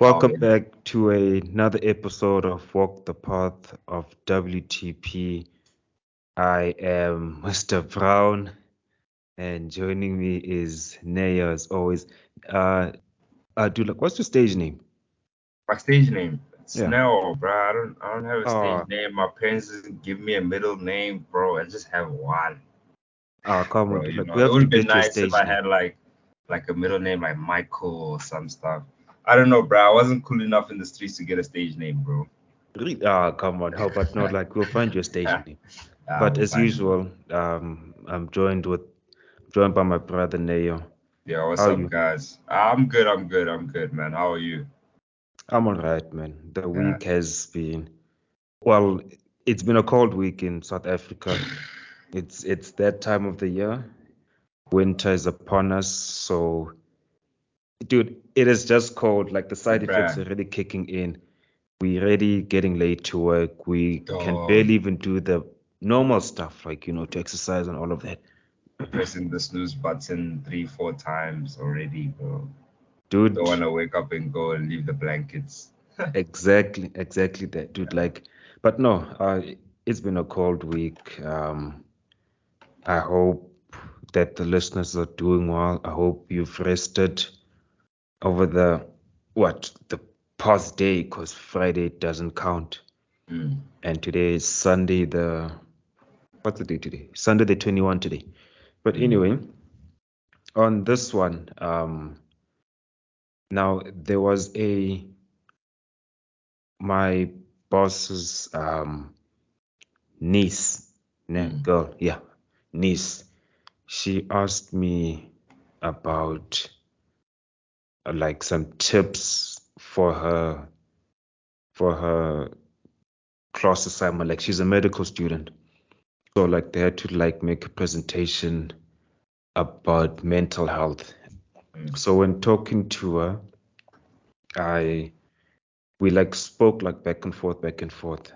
Welcome back to another episode of Walk the Path of WTP. I am Mr. Brown, and joining me is Naya as always. Uh, uh, like, what's your stage name? My stage name? It's Yeah. no, bro. I don't. I don't have a stage Oh. name. My parents didn't give me a middle name, bro. I just have one. Oh, come Bro, on, like, know, we it would have been nice if I had like, like a middle name like Michael or some stuff. I don't know, bro. I wasn't cool enough in the streets to get a stage name, bro. Really? Ah, come on, how about not? Like, we'll find your stage name. But we'll as usual, um, I'm joined with joined by my brother Neo. Yeah, what's how up, guys? I'm good. I'm good. I'm good, man. How are you? I'm alright, man. The week has been well, it's been a cold week in South Africa. It's it's that time of the year. Winter is upon us, so dude, it is just cold. Like the side effects Bruh. are really kicking in. We already getting late to work. We can barely even do the normal stuff, like you know, to exercise and all of that. Pressing the snooze button three, four times already, bro. Dude, Don't want to wake up and go and leave the blankets. Exactly, exactly that, dude. Like, but no, uh, it's been a cold week. Um, I hope that the listeners are doing well. I hope you've rested over the what the past day, because Friday doesn't count, Mm. and today is Sunday. The what's the day today? Sunday the 21 today. But Mhm. anyway, on this one, um, now there was a my boss's um niece, ne, Mm. girl, yeah, niece. She asked me about like some tips for her for her class assignment. Like she's a medical student, so like they had to like make a presentation about mental health. Mm. So when talking to her, I we like spoke like back and forth, back and forth,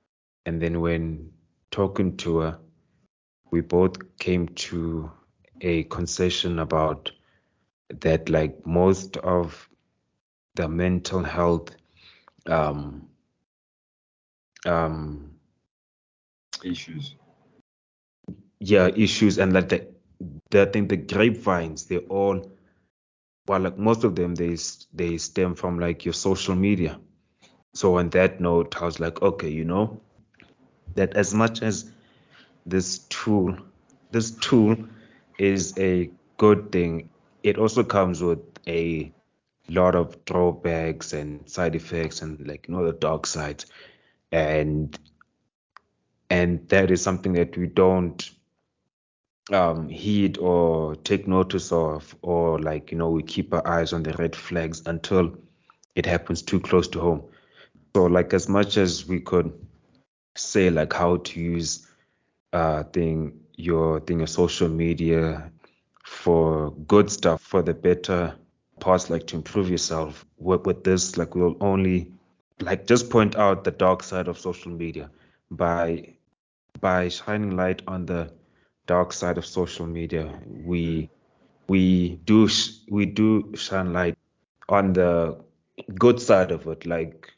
and then when talking to her, we both came to a concession about that like most of the mental health um um Issues. yeah issues and like the, the I think the grapevines they all well like most of them they they stem from like your social media so on that note I was like okay you know that as much as this tool this tool is a good thing it also comes with a lot of drawbacks and side effects and like you know the dark sides. And and that is something that we don't um heed or take notice of or like you know we keep our eyes on the red flags until it happens too close to home. So like as much as we could say like how to use uh thing your thing your social media for good stuff for the better parts like to improve yourself. With, with this like we'll only like just point out the dark side of social media by by shining light on the dark side of social media. We we do we do shine light on the good side of it like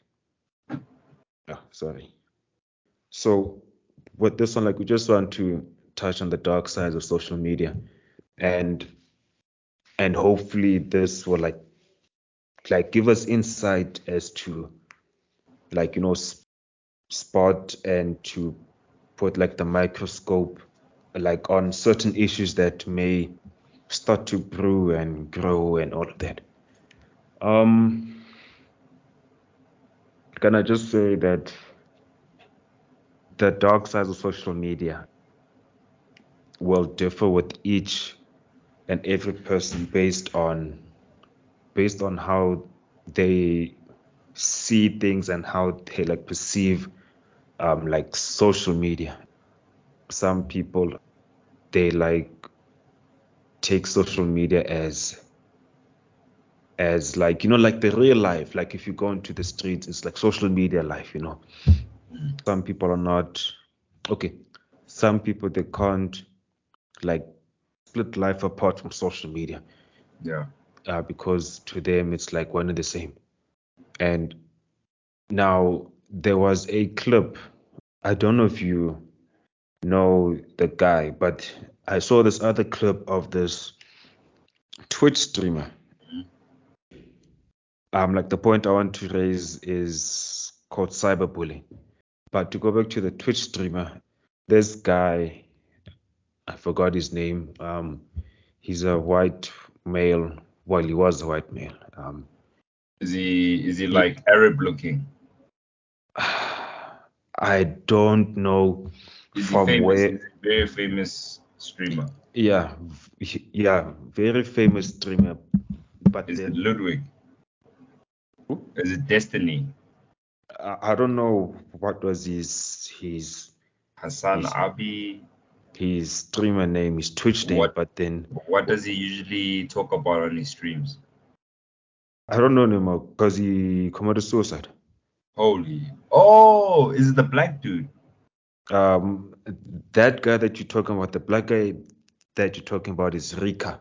oh, sorry. So with this one like we just want to touch on the dark sides of social media and and hopefully this will like like give us insight as to like you know s- spot and to put like the microscope like on certain issues that may start to brew and grow and all of that. Um can i just say that the dark sides of social media will differ with each and every person based on based on how they see things and how they like perceive um like social media. Some people they like take social media as as like you know like the real life. Like if you go into the streets it's like social media life you know. Some people are not okay. Some people they can't like split life apart from social media Yeah. uh, because to them it's like one and the same And now there was a clip. I don't know if you know the guy, but I saw this other clip of this Twitch streamer. Um, like the point I want to raise is called cyberbullying. But to go back to the Twitch streamer, this guy, I forgot his name. Um, he's a white male. Well, he was a white male. Um, Is he is he like Arab looking? I don't know Is from famous? where. Is he a very famous streamer? Yeah, yeah, very famous streamer. But Is it then Ludwig? Who? Is it Destiny? I, I don't know what was his his Hassan Yes. Abi? His streamer name, his Twitch name. What? But then What does he usually talk about on his streams? I don't know anymore because he committed suicide. Holy. Oh, is it the black dude? Um, that guy that you're talking about, the black guy that you're talking about is Etika.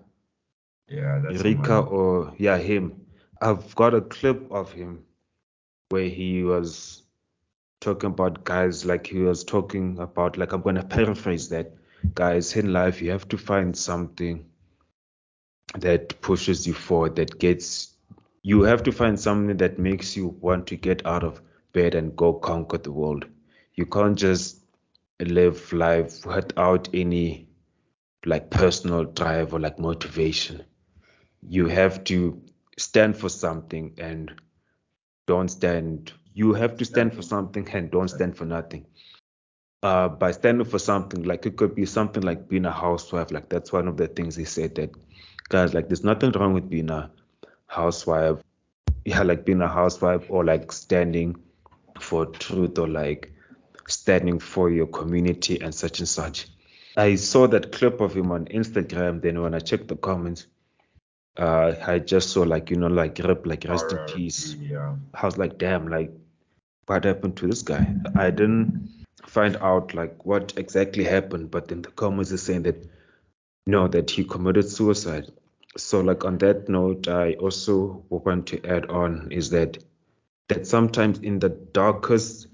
Yeah, that's Etika or yeah, him. I've got a clip of him where he was talking about guys like he was talking about like I'm gonna paraphrase that. Guys, in life you have to find something that pushes you forward, that gets you have to find something that makes you want to get out of bed and go conquer the world. You can't just live life without any like personal drive or like motivation. You have to stand for something and don't stand. You have to stand for something and don't stand for nothing. Uh, by standing for something, like it could be something like being a housewife. Like that's one of the things he said that guys, like there's nothing wrong with being a housewife. Yeah, like being a housewife or like standing for truth or like standing for your community and such and such. I saw that clip of him on Instagram. Then when I checked the comments, uh, I just saw like you know like rip like rest in peace. Yeah. I was like, damn, like what happened to this guy? I didn't find out like what exactly happened, but then the comments are saying that no, that he committed suicide. So like on that note, I also want to add on is that that sometimes in the darkest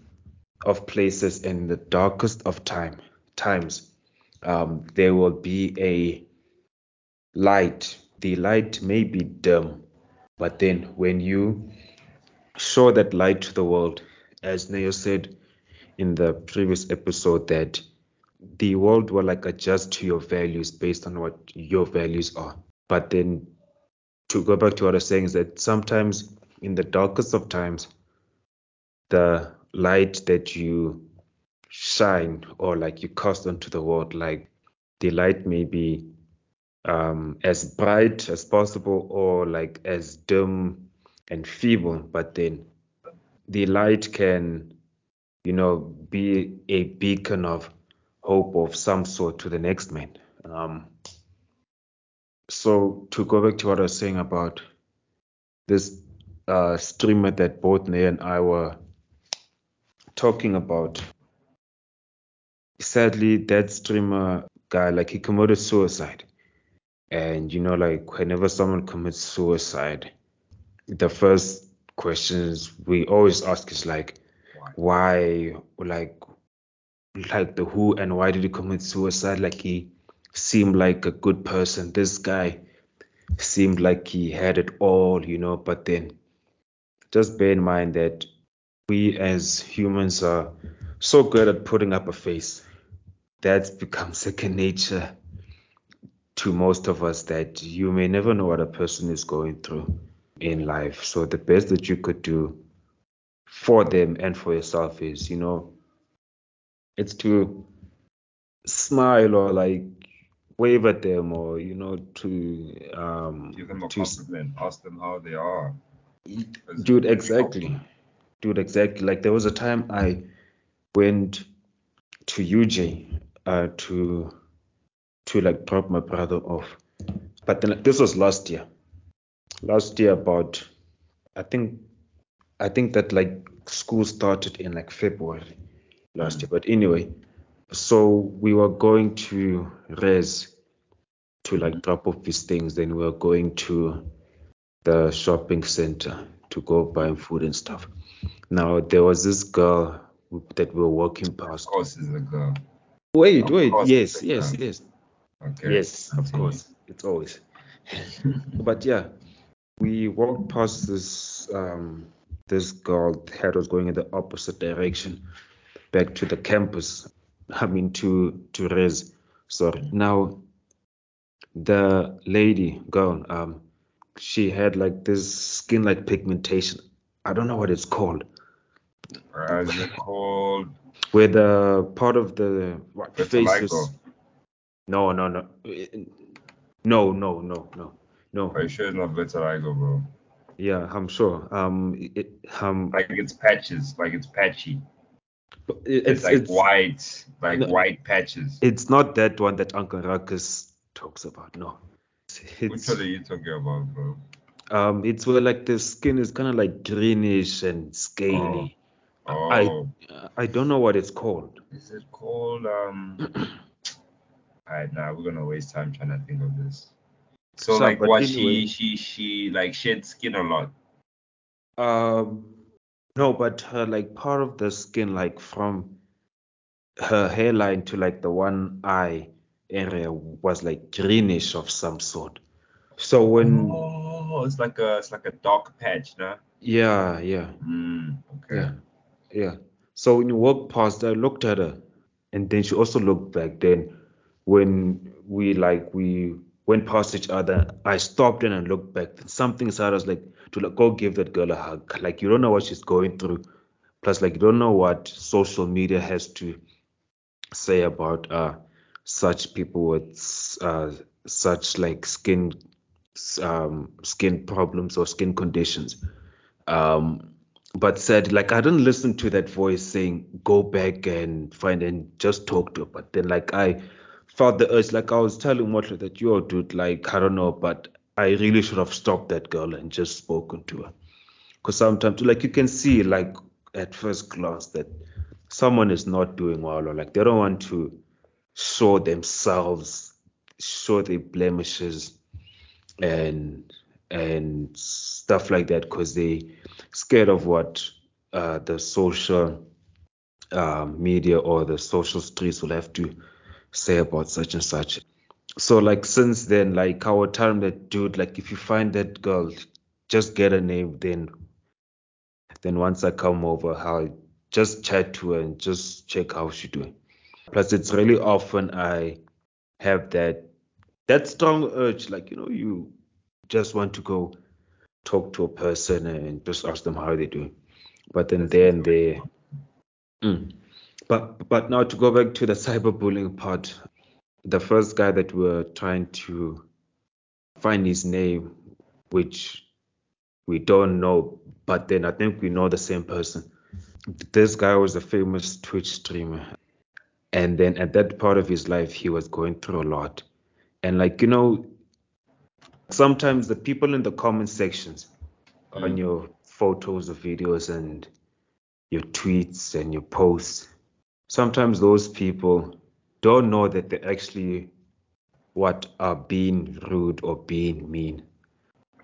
of places and the darkest of time times, um, there will be a light. The light may be dim, but then when you show that light to the world, as Neo said in the previous episode, that the world will like adjust to your values based on what your values are. But then to go back to what I was saying is that sometimes in the darkest of times, the light that you shine or like you cast onto the world, like the light may be um, as bright as possible or like as dim and feeble, but then the light can, you know, be a beacon of hope of some sort to the next man. Um, so to go back to what I was saying about this uh, streamer that both Ney and I were talking about, sadly, that streamer guy, like he committed suicide. And you know, like whenever someone commits suicide, the first questions we always ask is like, Why? like, like the who and why did he commit suicide? Like he seemed like a good person. This guy seemed like he had it all, you know. But then, just bear in mind that we as humans are so good at putting up a face. That's become second nature to most of us that you may never know what a person is going through in life. So the best that you could do for them and for yourself is, you know, it's to smile or like wave at them or you know to um Give them a to compliment. Ask them how they are. Dude exactly. dude exactly. Like there was a time i went to uj uh to to like drop my brother off. But then this was last year. Last year about i think i think that like school started in like february last year but anyway so we were going to res to like drop off these things then we were going to the shopping center to go buy food and stuff. Now there was this girl that we were walking past. Of course, it's a girl. Wait, Of wait, yes, yes, girl. yes, Okay. yes, of course, it's always. but yeah, we walked past this um this girl head was going in the opposite direction, back to the campus. I mean to to Res. Sorry. Now the lady girl um she had like this skin like pigmentation. I don't know what it's called. Uh, is it called Where the part of the what, face is no no no no no no no no Are you sure it's not vitiligo, bro? Yeah I'm sure um it um Like it's patches, like it's patchy. it- It's, it's like it's, white, like No. white patches. it's not that one that Uncle Ruckus talks about no Which one are you talking about, bro? um it's where like the skin is kind of like greenish and scaly Oh, I I don't know what it's called is it called um? Alright, now we're gonna waste time trying to think of this. So, So, like, what anyway- she she she like shed skin a lot. Um, no, but her like part of the skin, like from her hairline to like the one eye area, was like greenish of some sort. So when, Oh, it's like a it's like a dark patch, no? yeah, yeah, Mm, okay. yeah, yeah. So when you walk past, I looked at her, and then she also looked back. Then when we like we went past each other, I stopped and I looked back. Something inside us like to like go give that girl a hug. Like you don't know what she's going through. Plus, like you don't know what social media has to say about uh such people with uh such like skin um skin problems or skin conditions. Um but said like I didn't listen to that voice saying go back and find and just talk to her. But then like I felt the urge, like I was telling Motla that you yo dude, like I don't know, but I really should have stopped that girl and just spoken to her. Because sometimes like you can see like at first glance that someone is not doing well or like they don't want to show themselves, show their blemishes and and stuff like that because they scared of what uh, the social uh, media or the social streets will have to say about such and such. So like since then, like I would tell him that dude, like if you find that girl, just get her name. Then then once I come over, I'll just chat to her and just check how she doing. Plus, it's really often I have that that strong urge, like you know, you just want to go talk to a person and just ask them how they're doing. But then there and there. Mm. But but now to go back to the cyberbullying part, the first guy that we're trying to find his name, which we don't know, but then I think we know the same person. This guy was a famous Twitch streamer. And then at that part of his life, he was going through a lot. And like, you know, sometimes the people in the comment sections on Mm. your photos or videos and your tweets and your posts, sometimes those people don't know that they're actually what are being rude or being mean.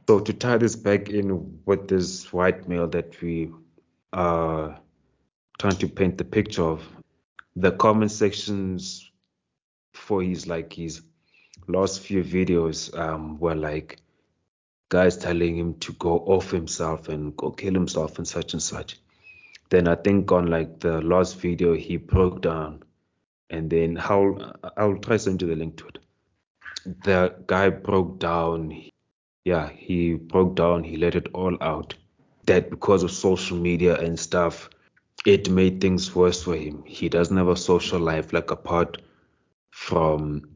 So to tie this back in with this white male that we are trying to paint the picture of, the comment sections for his like his last few videos um were like guys telling him to go off himself and go kill himself and such and such. Then I think on like the last video he broke down and then how I'll try to send you the link to it. The guy broke down yeah, he broke down, he let it all out. That because of social media and stuff, it made things worse for him. He doesn't have a social life like apart from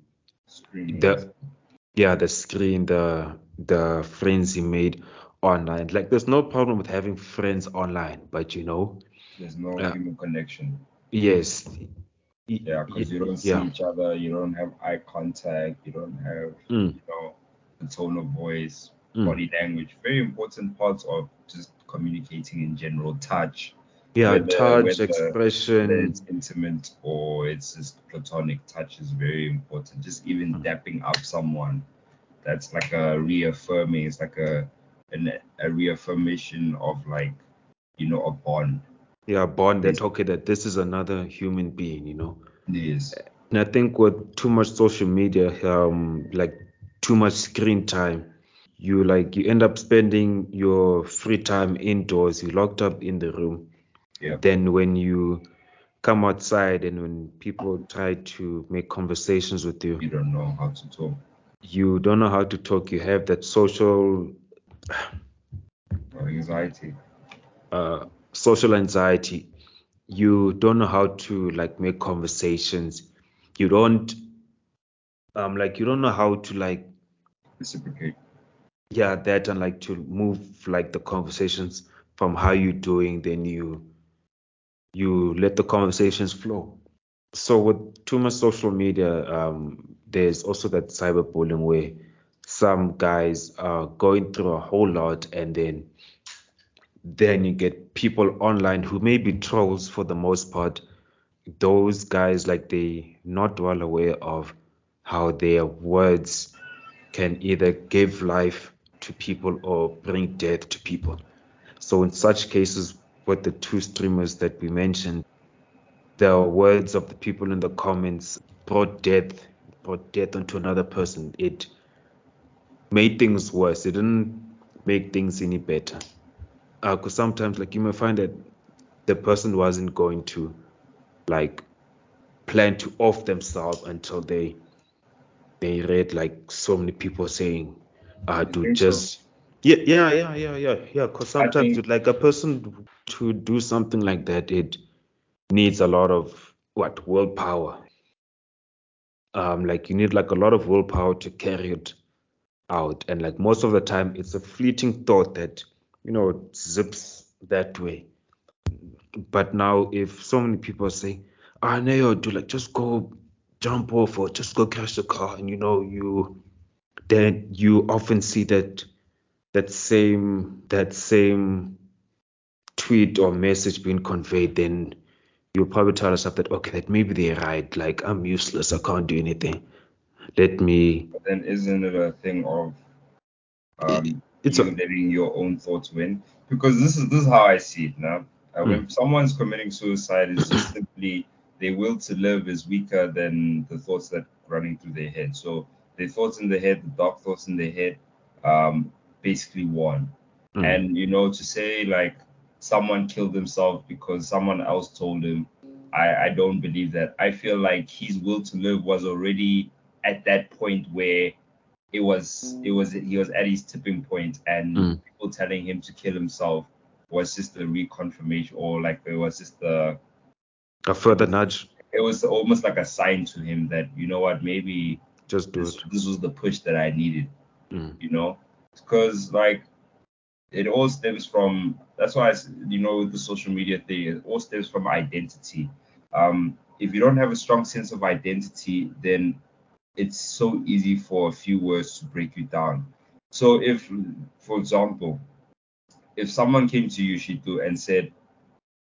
Screen. the yeah, the screen, the the friends he made online. Like there's no problem with having friends online, but you know, There's no Yeah. human connection. yes. Yeah, because you don't see yeah. each other, you don't have eye contact, you don't have, Mm, you know, the tone of voice, mm. body language. Very important parts of just communicating in general. Touch, Yeah, whether- touch, whether- expression. whether it's intimate or it's just platonic touch is very important. Just even Mm. dapping up someone, that's like a reaffirming. It's like a an, a reaffirmation of like you know a bond. Yeah, bond that okay that this is another human being, you know. Yes. And I think with too much social media, um, like too much screen time, you like you end up spending your free time indoors. You're locked up in the room. Yeah. Then when you come outside and when people try to make conversations with you, You don't know how to talk. you don't know how to talk. You have that social Or anxiety. uh, social anxiety. You don't know how to like make conversations. You don't um like you don't know how to like Reciprocate. yeah that and like to move like the conversations from how you doing then you you let the conversations flow so with too much social media um there's also that cyberbullying where some guys are going through a whole lot and then then you get people online who may be trolls for the most part those guys like they not well aware of how their words can either give life to people or bring death to people. So in such cases, with the two streamers that we mentioned, the words of the people in the comments brought death, brought death onto another person. It made things worse. It didn't make things any better. Because sometimes, like you may find that the person wasn't going to like plan to off themselves until they they read like so many people saying uh to think so? just yeah yeah yeah yeah yeah yeah because sometimes think- like a person to do something like that it needs a lot of what willpower um like you need like a lot of willpower to carry it out. And like most of the time it's a fleeting thought that you know zips that way. But now if so many people say I ah no do like just go jump off or just go crash the car and you know you then you often see that that same that same tweet or message being conveyed then you'll probably tell yourself that okay that maybe they're right like i'm useless. I can't do anything let me But then isn't it a thing of um it's a letting your own thoughts win? Because this is this is how I see it now. Uh, when someone's committing suicide, it's just simply their will to live is weaker than the thoughts that running through their head. So the thoughts in their head, the dark thoughts in their head, um, basically won. Mm. And you know, to say like someone killed himself because someone else told him, I, I don't believe that. I feel like his will to live was already at that point where it was it was he was at his tipping point and Mm. people telling him to kill himself was just a reconfirmation or like it was just a a further nudge it was almost like a sign to him that you know what maybe just do this, it this was the push that I needed Mm. you know because like it all stems from that's why I, you know the social media thing it all stems from identity um if you don't have a strong sense of identity then it's so easy for a few words to break you down. So if for example if someone came to you Shitu and said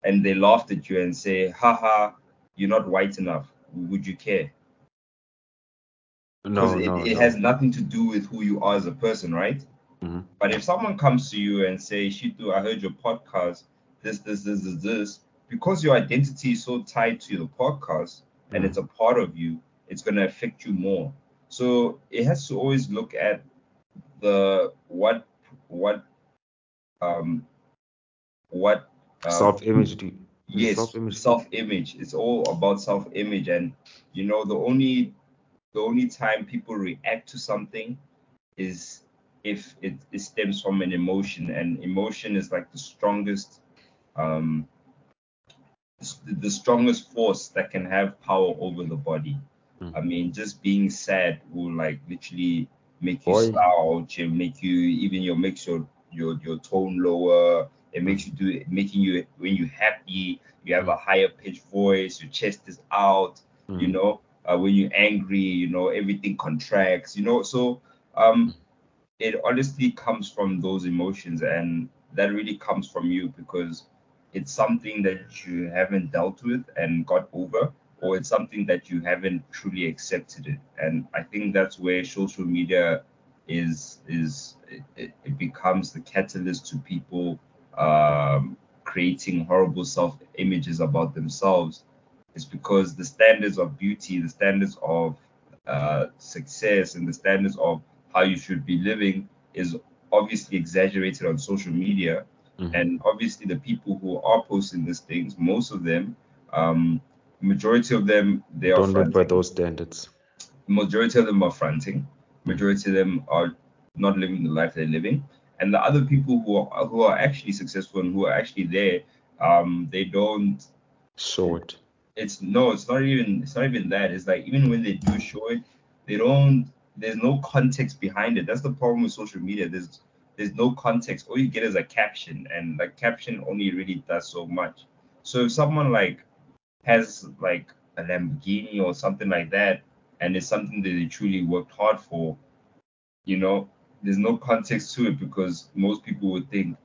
and they laughed at you and say haha you're not white enough. Would you care? No it, no it no. has nothing to do with who you are as a person right? Mhm. But if someone comes to you and say, Shitu, I heard your podcast, this, this, this, this, this, because your identity is so tied to the podcast and Mm. it's a part of you, it's gonna affect you more. So it has to always look at the what what um what uh, self-image do yes self-image self-image it's all about self-image and you know the only the only time people react to something is if it, it stems from an emotion and emotion is like the strongest um the strongest force that can have power over the body. I mean just being sad will like literally make you Boy. slouch and make you even your makes your your your tone lower it makes you do making you when you're happy you have a higher pitched voice your chest is out you Mm. know? Uh, when you're angry you know everything contracts you know? So um it honestly comes from those emotions and that really comes from you because it's something that you haven't dealt with and got over or it's something that you haven't truly accepted it and i think that's where social media is is it, it becomes the catalyst to people um, creating horrible self images about themselves is because the standards of beauty, the standards of uh, success, and the standards of how you should be living is obviously exaggerated on social media. Mhm. And obviously, the people who are posting these things, most of them, um, majority of them, they are Don't live by those standards. Majority of them are fronting. Majority of them are not living the life they're living. And the other people who are who are actually successful and who are actually there, um, they don't Show it. it's no, it's not even it's not even that. It's like even when they do show it, they don't there's no context behind it. That's the problem with social media. There's there's no context. All you get is a caption, and like caption only really does so much. So if someone like has like a Lamborghini or something like that, and it's something that they truly worked hard for, you know, there's no context to it because most people would think,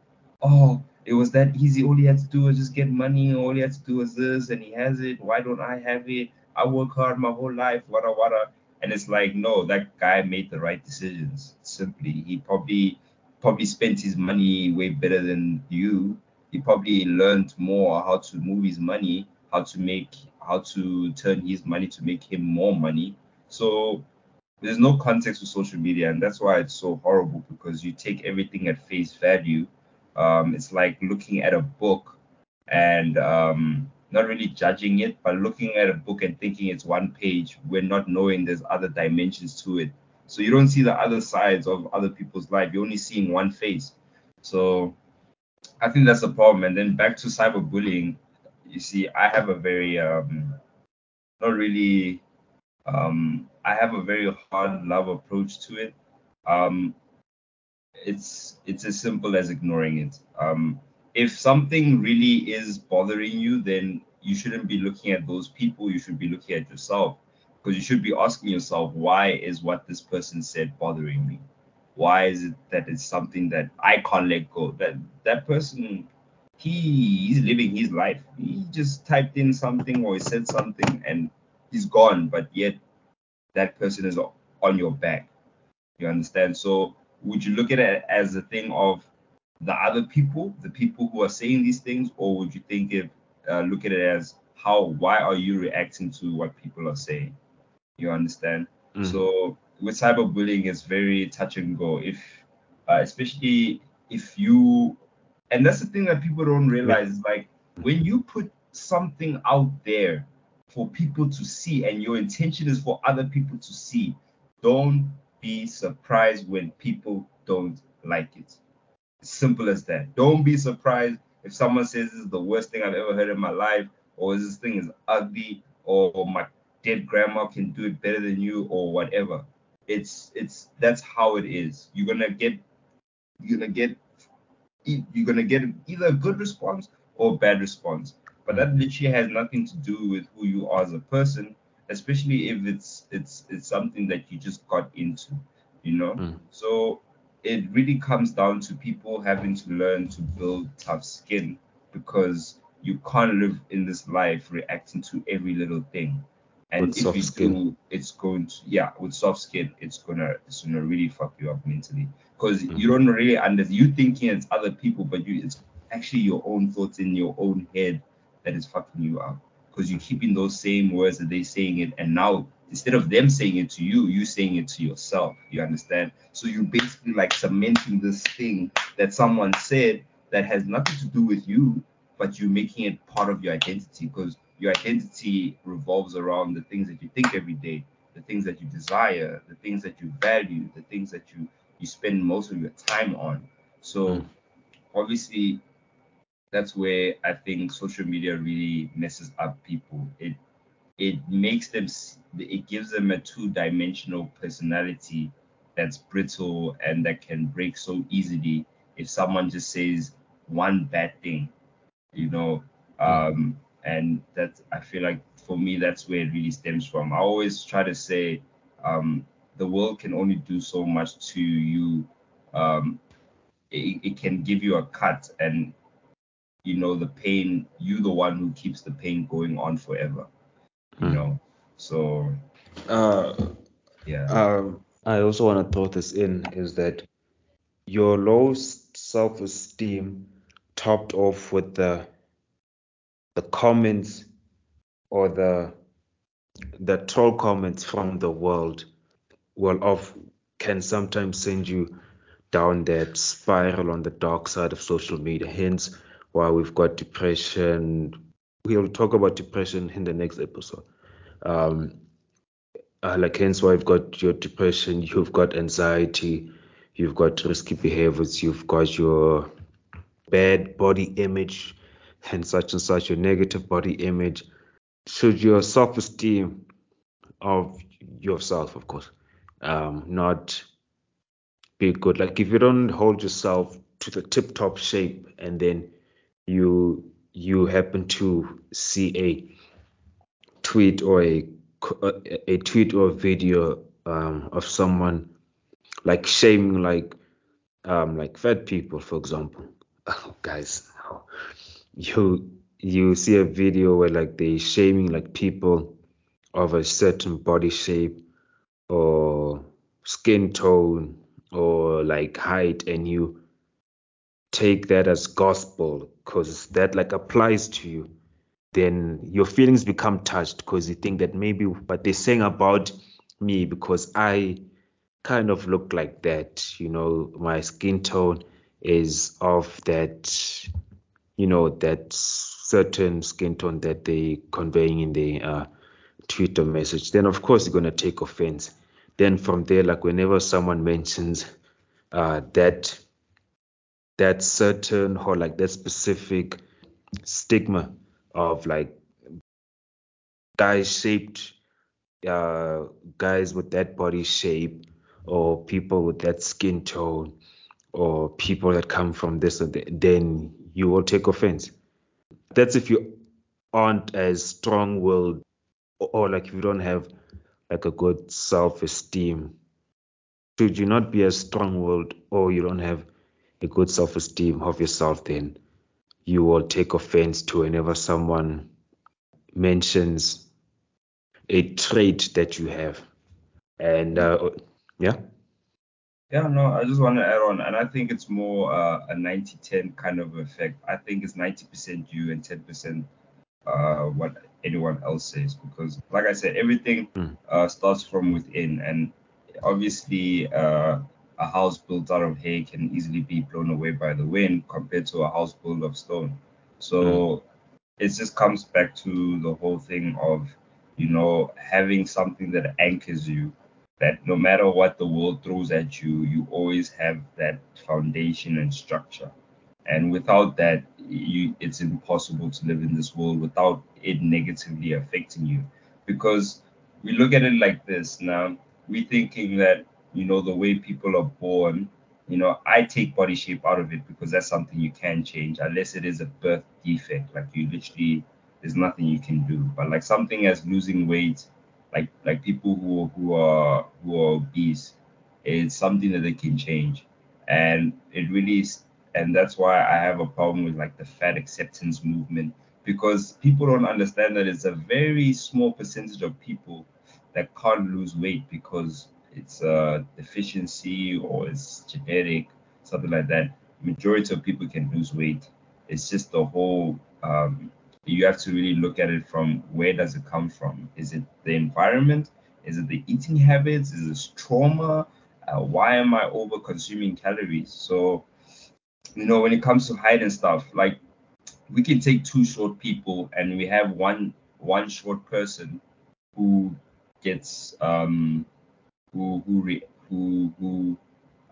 oh, it was that easy. All he had to do was just get money. All he had to do was this, and he has it. Why don't I have it? I work hard my whole life. Wada wada. And it's like, no, that guy made the right decisions. Simply, he probably probably spent his money way better than you. He probably learned more how to move his money, how to make, how to turn his money to make him more money. So there's no context with social media, and that's why it's so horrible because you take everything at face value. Um, it's like looking at a book and um, not really judging it, but looking at a book and thinking it's one page, when not knowing there's other dimensions to it. So you don't see the other sides of other people's life. You're only seeing one face. So I think that's the problem. And then back to cyberbullying. You see, I have a very um, not really um, I have a very hard love approach to it. Um, it's it's as simple as ignoring it. Um, if something really is bothering you, then you shouldn't be looking at those people. You should be looking at yourself because you should be asking yourself, why is what this person said bothering me? Why is it that it's something that I can't let go? That that person, he he's living his life. He just typed in something or he said something and he's gone, but yet that person is on your back. You understand? So would you look at it as a thing of the other people, the people who are saying these things, or would you think it, uh, look at it as how, why are you reacting to what people are saying? You understand? Mhm. So with cyberbullying, it's very touch and go. If, uh, especially if you, and that's the thing that people don't realize, is like when you put something out there for people to see, and your intention is for other people to see, don't be surprised when people don't like it. Simple as that. Don't be surprised if someone says this is the worst thing I've ever heard in my life, or this thing is ugly, or my dead grandma can do it better than you, or whatever. It's it's that's how it is. You're gonna get you're gonna get you're gonna get either a good response or a bad response. But that literally has nothing to do with who you are as a person, especially if it's it's it's something that you just got into, you know. Mm. So it really comes down to people having to learn to build tough skin because you can't live in this life reacting to every little thing. And With if soft you skin. do, it's going to yeah, with soft skin, it's gonna it's gonna really fuck you up mentally because Mm. you don't really understand. you thinking it's other people, but you it's actually your own thoughts in your own head that is fucking you up because you're keeping those same words that they're saying it, and now instead of them saying it to you, you saying it to yourself. You understand? So you're basically like cementing this thing that someone said that has nothing to do with you, but you're making it part of your identity because your identity revolves around the things that you think every day, the things that you desire, the things that you value, the things that you you spend most of your time on. So Mm. obviously that's where I think social media really messes up people. It it makes them it gives them a two-dimensional personality that's brittle and that can break so easily if someone just says one bad thing you know um and that i feel like for me that's where it really stems from. I always try to say um the world can only do so much to you. Um it, it can give you a cut and you know the pain you the one who keeps the pain going on forever you Hmm. know? So Uh, yeah. um, I also want to throw this in is that your low self esteem topped off with the the comments or the the troll comments from the world well of can sometimes send you down that spiral on the dark side of social media. Hence why we've got depression. We'll talk about depression in the next episode. Um uh, like hence why you've got your depression you've got anxiety you've got risky behaviors you've got your bad body image and such and such your negative body image should your self-esteem of yourself of course um not be good like if you don't hold yourself to the tip top shape and then you you happen to see a tweet or a a tweet or a video um, of someone like shaming like um, like fat people, for example. Oh, guys, you you see a video where like they shaming like people of a certain body shape or skin tone or like height, and you take that as gospel because that like applies to you then your feelings become touched because you think that maybe but they're saying about me because I kind of look like that. You know, my skin tone is of that, you know, that certain skin tone that they conveying in the uh, Twitter message. Then of course you're gonna take offense. Then from there, like whenever someone mentions uh, that that certain or like that specific stigma of like guys shaped uh, guys with that body shape or people with that skin tone or people that come from this or that, then you will take offense. That's if you aren't as strong willed or, like if you don't have like a good self esteem. Should you not be as strong willed or you don't have a good self esteem of yourself, then you will take offense to whenever someone mentions a trait that you have. And uh, yeah. Yeah, no, I just want to add on, and I think it's more uh, a 90 10 kind of effect. I think it's 90% you and 10% uh, what anyone else says, because, like I said, everything Mm. uh, starts from within, and obviously, uh, a house built out of hay can easily be blown away by the wind compared to a house built of stone. So it just comes back to the whole thing of, you know, having something that anchors you that no matter what the world throws at you, you always have that foundation and structure. And without that, you, it's impossible to live in this world without it negatively affecting you. Because we look at it like this now, we're thinking that, you know, the way people are born, you know, I take body shape out of it because that's something you can change, unless it is a birth defect. Like you literally, there's nothing you can do. But like something as losing weight, like like people who who are who are obese it's something that they can change. And it really is and that's why i have a problem with like the fat acceptance movement because people don't understand that it's a very small percentage of people that can't lose weight because it's a deficiency or it's genetic something like that. Majority of people can lose weight. It's just the whole um, you have to really look at it from where does it come from? Is it the environment? Is it the eating habits? Is it trauma? Uh, why am I over consuming calories? So, you know, when it comes to height and stuff, like we can take two short people and we have one one short person who gets um who who re, who who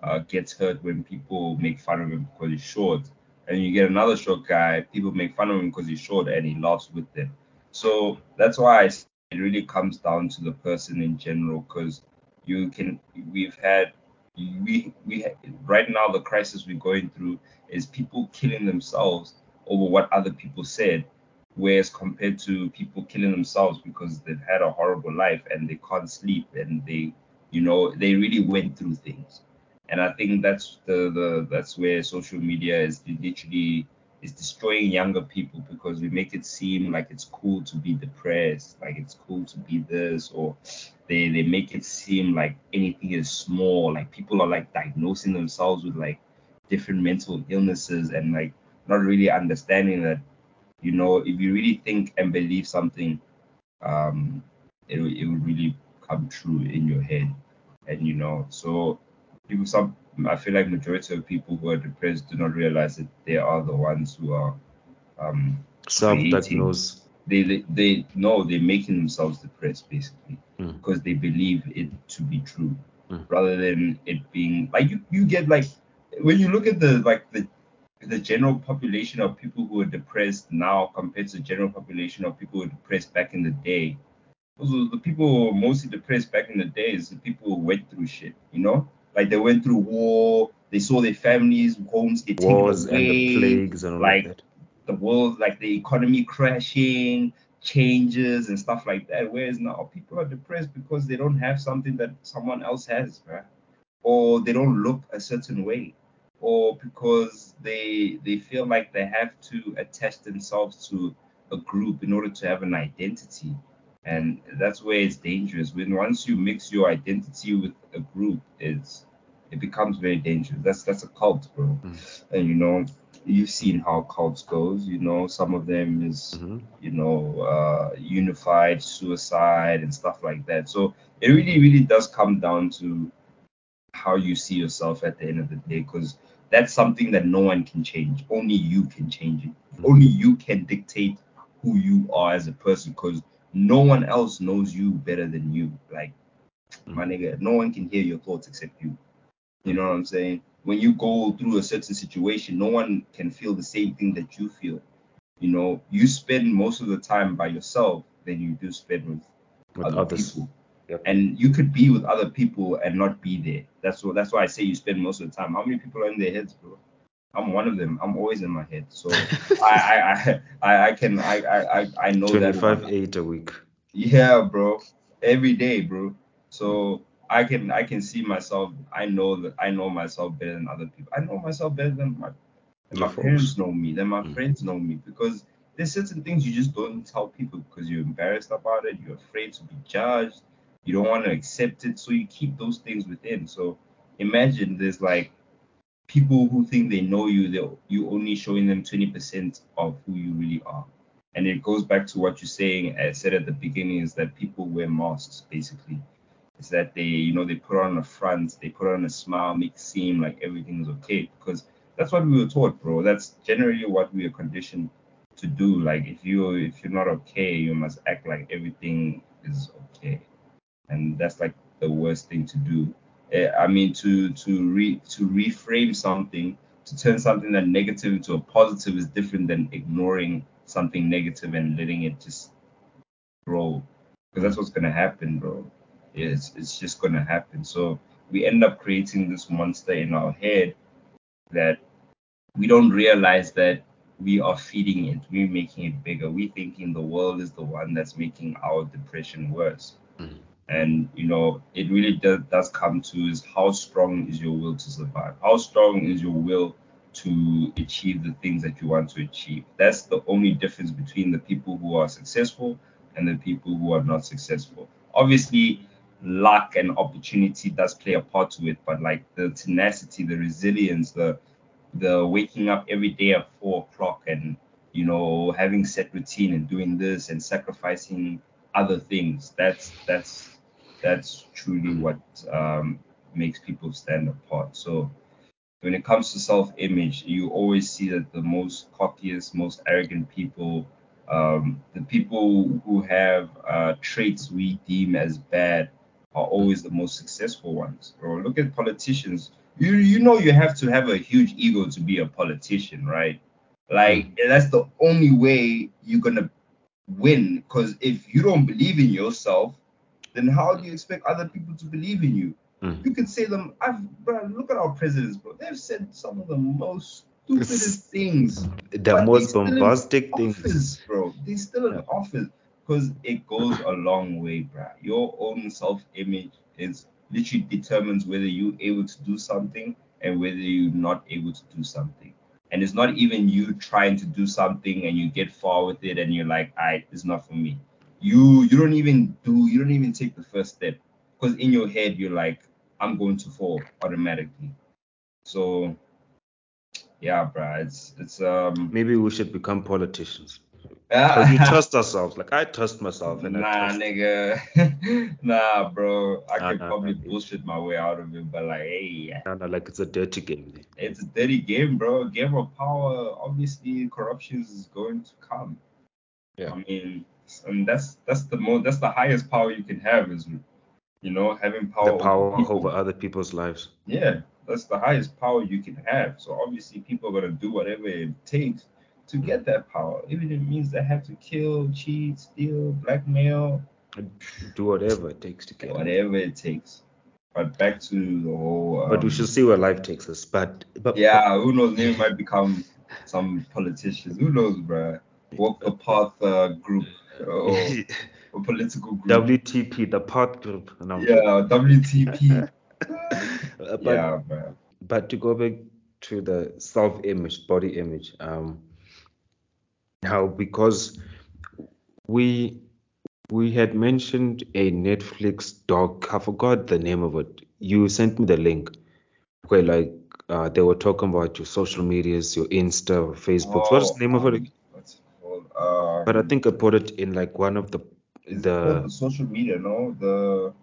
uh, gets hurt when people make fun of him because he's short. And you get another short guy, people make fun of him because he's short and he laughs with them. So that's why it really comes down to the person in general because you can, we've had, we, we, right now, the crisis we're going through is people killing themselves over what other people said. Whereas compared to people killing themselves because they've had a horrible life and they can't sleep and they, you know, they really went through things and I think that's the, the that's where social media is literally is destroying younger people because we make it seem like it's cool to be depressed, like it's cool to be this, or they they make it seem like anything is small, like people are like diagnosing themselves with like different mental illnesses and like not really understanding that you know if you really think and believe something um it, it would really come true in your head. And you know so people some I feel like majority of people who are depressed do not realize that they are the ones who are um self-diagnose. They, they they know they're making themselves depressed basically Mm. because they believe it to be true Mm. rather than it being like you, you get like when you look at the like the the general population of people who are depressed now compared to the general population of people who were depressed back in the day. Those are the people who were mostly depressed back in the days, the people who went through shit, you know? Like they went through war, they saw their families, homes get Wars taken and away, the plagues and all like that. the world, like the economy crashing, changes and stuff like that. Whereas now people are depressed because they don't have something that someone else has, right? Or they don't look a certain way, or because they they feel like they have to attach themselves to a group in order to have an identity. And that's where it's dangerous. When once you mix your identity with a group, it's it becomes very dangerous. That's that's a cult, bro. Mm. And you know, you've seen how cults goes. You know, some of them is Mhm. you know uh, unified suicide and stuff like that. So it really, really does come down to how you see yourself at the end of the day, because that's something that no one can change. Only you can change it. Only you can dictate who you are as a person, because no one else knows you better than you. Like mm. my nigga, no one can hear your thoughts except you. You know what I'm saying? When you go through a certain situation, no one can feel the same thing that you feel. You know, you spend most of the time by yourself than you do spend with, With other others. people. Yep. And you could be with other people and not be there. That's what that's why I say you spend most of the time. How many people are in their heads, bro? I'm one of them. I'm always in my head. So I, I I I I can I I I- I know that 25 one. 8 a week. Yeah, bro. Every day, bro. So I can I can see myself. I know that I know myself better than other people. I know myself better than my than my folks. parents know me, than my Mm. friends know me because there's certain things you just don't tell people because you're embarrassed about it, you're afraid to be judged, you don't want to accept it, so you keep those things within. So imagine there's like people who think they know you, they you only showing them 20% of who you really are. And it goes back to what you're saying, I said at the beginning, is that people wear masks basically. Is that they, you know, they put on a front, they put on a smile, make it seem like everything is okay. Because that's what we were taught, bro. That's generally what we are conditioned to do. Like if you if you're not okay, you must act like everything is okay. And that's like the worst thing to do. Eh, I mean to to re to reframe something, to turn something that negative into a positive is different than ignoring something negative and letting it just grow. Because that's what's gonna happen, bro. It's it's just gonna happen. So we end up creating this monster in our head that we don't realize that we are feeding it. We're making it bigger. We're thinking the world is the one that's making our depression worse. And you know, it really does, does come to is how strong is your will to survive? How strong is your will to achieve the things that you want to achieve? That's the only difference between the people who are successful and the people who are not successful. Obviously, luck and opportunity does play a part to it, but like the tenacity, the resilience, the the waking up every day at four o'clock and you know having set routine and doing this and sacrificing other things that's that's that's truly what um, makes people stand apart. So when it comes to self-image you always see that the most cockiest most arrogant people um, the people who have uh, traits we deem as bad are always the most successful ones. Or look at politicians. You you know you have to have a huge ego to be a politician right? Like that's the only way you're gonna win. Because if you don't believe in yourself then how do you expect other people to believe in you Mm. you can say them i've bro, look at our presidents bro they've said some of the most stupidest things The most bombastic things. office, bro. They still in Yeah. office because it goes a long way, bro. Your own self-image is literally determines whether you're able to do something and whether you're not able to do something. and it's not even you trying to do something and you get far with it and you're like, "I, it's not for me." You you don't even do you don't even take the first step because in your head you're like, "I'm going to fall automatically." So yeah, bro, it's it's um Maybe we should become politicians. Because we trust ourselves. Like I trust myself and nah, nigga. nah, bro. I Nah, can nah, probably nah. bullshit my way out of it, but like, hey, no, no, like it's a dirty game. it's a dirty game, bro. Game of power. Obviously, corruption is going to come. Yeah. I mean, and that's that's the most that's the highest power you can have is, you know, having power. The power people. over other people's lives. Yeah, that's the highest power you can have. So obviously, people are gonna do whatever it takes to get that power, even if it means they have to kill, cheat, steal, blackmail, Do whatever it takes to get whatever it takes. But back to the whole. Um, But we should see where life takes us. But but Yeah, who knows? Maybe might become some politicians. Who knows, bruh? Walk the path uh, group or a political group. WTP, the path group. No. Yeah, WTP. Uh, but yeah, bruh. but to go back to the self-image, body image, um, how because we we had mentioned a Netflix doc. I forgot the name of it. You sent me the link where like uh, they were talking about your social medias, your Insta, Facebook. What's the name of it? Um, What's it called? Um, But I think I put it in like one of the the social media, no? The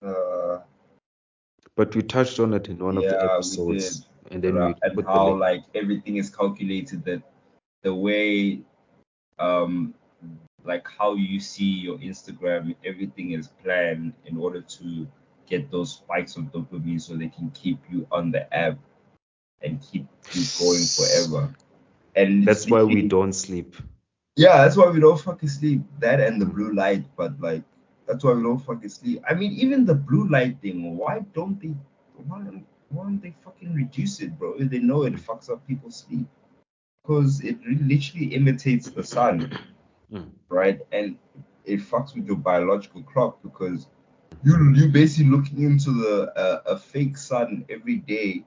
the but we touched on it in one of the episodes, and then we and how like everything is calculated that the way um like how you see your Instagram, everything is planned in order to get those spikes of dopamine so they can keep you on the app and keep you going forever. And That's it's why we don't sleep. yeah, that's why we don't fucking sleep. That and the blue light, but like that's why we don't fucking sleep. I mean, even the blue light thing, why don't they why don't, why don't they fucking reduce it, bro? If they know it fucks up people's sleep. Because it really literally imitates the sun, Mm. right? And it fucks with your biological clock because you you basically looking into the uh, a fake sun every day,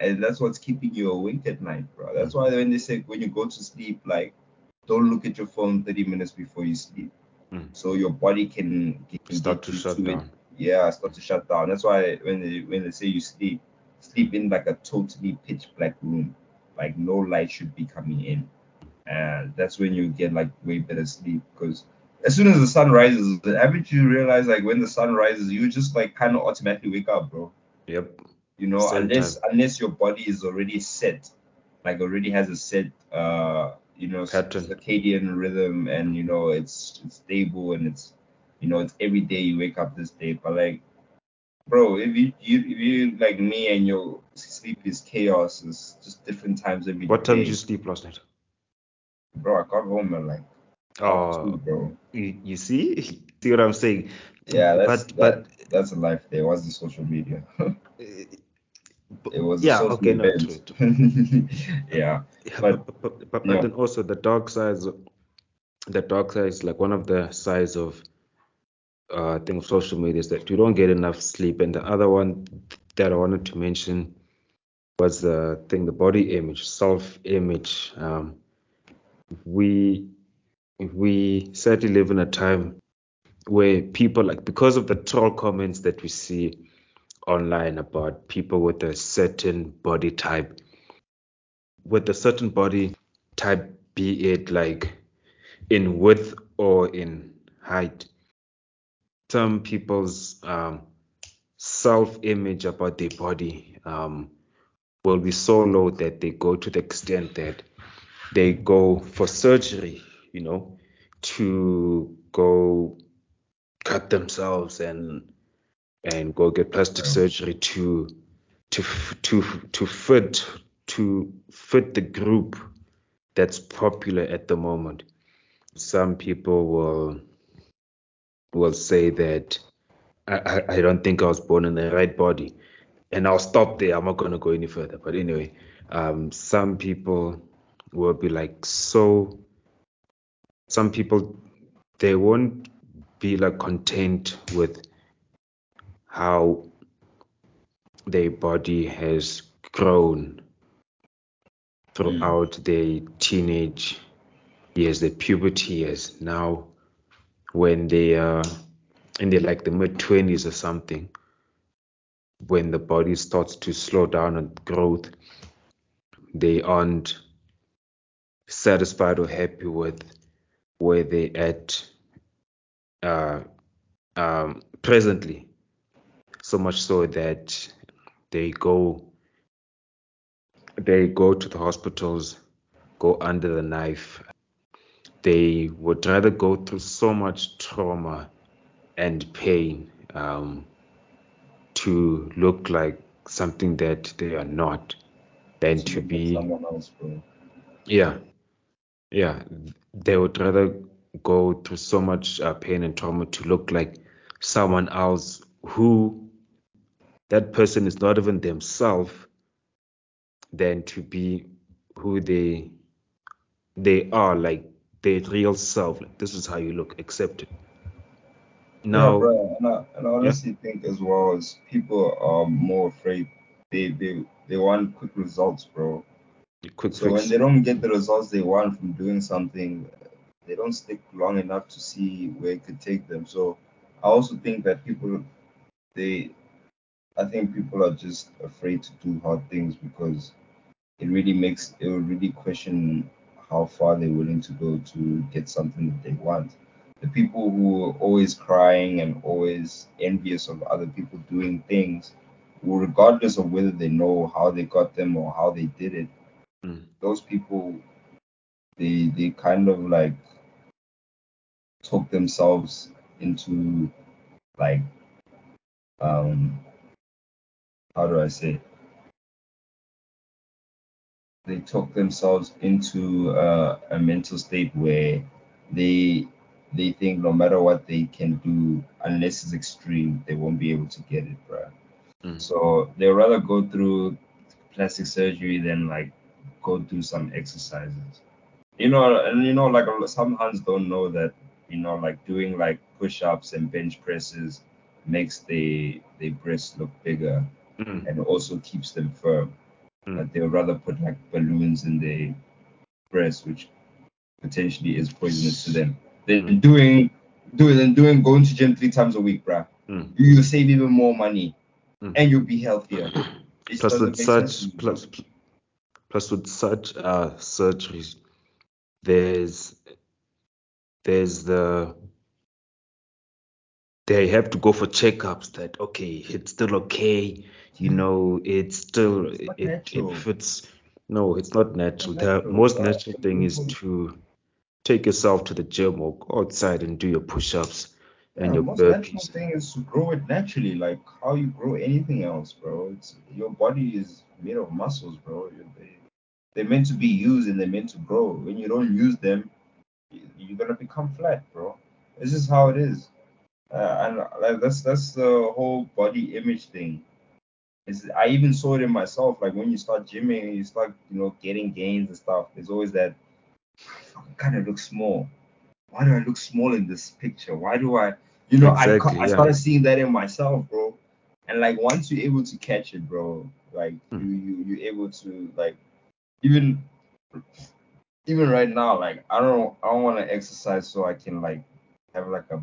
and that's what's keeping you awake at night, bro. That's why when they say when you go to sleep, like don't look at your phone 30 minutes before you sleep, Mm. so your body can, can Start to shut it. down. Yeah, start to shut down. That's why when they when they say you sleep, sleep in like a totally pitch black room, like no light should be coming in, and that's when you get like way better sleep because as soon as the sun rises, haven't you realized like when the sun rises, you just like kind of automatically wake up, bro. Yep. You know, Same unless unless your body is already set, like already has a set uh you know Pattern. circadian rhythm and you know it's it's stable and it's you know it's every day you wake up this day. But like bro, if you, you if you like me and your sleep is chaos, it's just different times every day. What time did you sleep last night? Bro, I got home at like half two, Oh, bro. you, you see? See what I'm saying? Yeah, that's but that, but that's a life there. What's the social media? it was yeah, okay, no, true, true. yeah. Yeah, But- but but, but, yeah. but then also the dark sides the dark side is like one of the sides of uh thing of social media is that you don't get enough sleep and the other one that I wanted to mention was the thing the body image self image um we we sadly live in a time where people like because of the troll comments that we see online about people with a certain body type. With a certain body type be it like in width or in height. Some people's um, self-image about their body um, will be so low that they go to the extent that they go for surgery you know to go cut themselves and and go get plastic surgery to to to to fit to fit the group that's popular at the moment. Some people will will say that I, I, I don't think I was born in the right body. And I'll stop there. I'm not gonna go any further. But anyway, um, some people will be like so some people they won't be like content with how their body has grown throughout their teenage years, their puberty years. Now, when they are in their like the mid 20s or something, when the body starts to slow down on growth, they aren't satisfied or happy with where they at uh, um, presently. So much so that they go they go to the hospitals, go under the knife. They would rather go through so much trauma and pain um, to look like something that they are not than to be someone else, bro. yeah yeah they would rather go through so much uh, pain and trauma to look like someone else who that person is not even themselves than to be who they they are like their real self like this is how you look accept it now yeah. And I, and I honestly think as well as people are more afraid. They they they want quick results, bro. quick So fix when they don't get the results they want from doing something, they don't stick long enough to see where it could take them. So I also think that people they I think people are just afraid to do hard things because it really makes it will really question how far they're willing to go to get something that they want. The people who are always crying and always envious of other people doing things, regardless of whether they know how they got them or how they did it, Mm. those people they they kind of like talk themselves into like um how do I say? They talk themselves into uh, a mental state where they they think no matter what they can do unless it's extreme they won't be able to get it bro Mm. so they rather go through plastic surgery than like go do some exercises. You know and you know like some hands don't know that you know like doing like push-ups and bench presses makes the the breasts look bigger Mm. and also keeps them firm Mm. but they would rather put like balloons in their breast, which potentially is poisonous to them. Than Mm. doing doing than doing going to gym three times a week, bruh. Mm. You save even more money Mm. and you'll be healthier. Plus with such plus plus with such uh surgeries there's there's the they have to go for checkups that okay it's still okay you know it's still It's it, it fits no it's not natural not the most natural thing is to take yourself to the gym or go outside and do your push-ups and Yeah, your most natural thing is to grow it naturally, like how you grow anything else, bro. It's your body is made of muscles, bro. They, they're meant to be used and they're meant to grow. When you don't use them, you- you're gonna become flat, bro. This is how it is, uh, and like that's that's the whole body image thing. It's, I even saw it in myself. Like when you start gymming, you start you know getting gains and stuff. There's always that. I kind of look small. Why do I look small in this picture? Why do I? You know, I Exactly, I yeah. started seeing that in myself, bro. And like once you're able to catch it, bro, like Hmm. you you you're able to like even even right now, like I don't I don't want to exercise so I can like have like a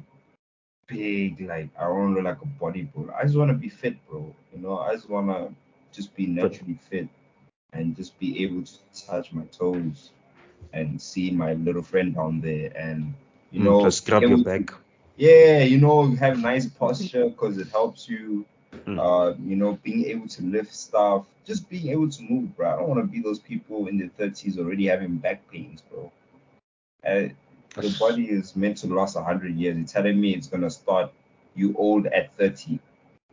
big like I don't want to look like a bodybuilder. I just want to be fit, bro. You know, I just want to just be naturally fit and just be able to touch my toes and see my little friend down there and you Mm, know be grab your back yeah, you know, have nice posture because it helps you. Mm. Uh, you know, being able to lift stuff, just being able to move, bro. I don't want to be those people in their thirties already having back pains, bro. Uh, the body is meant to last hundred years. You're telling me it's gonna start you old at thirty?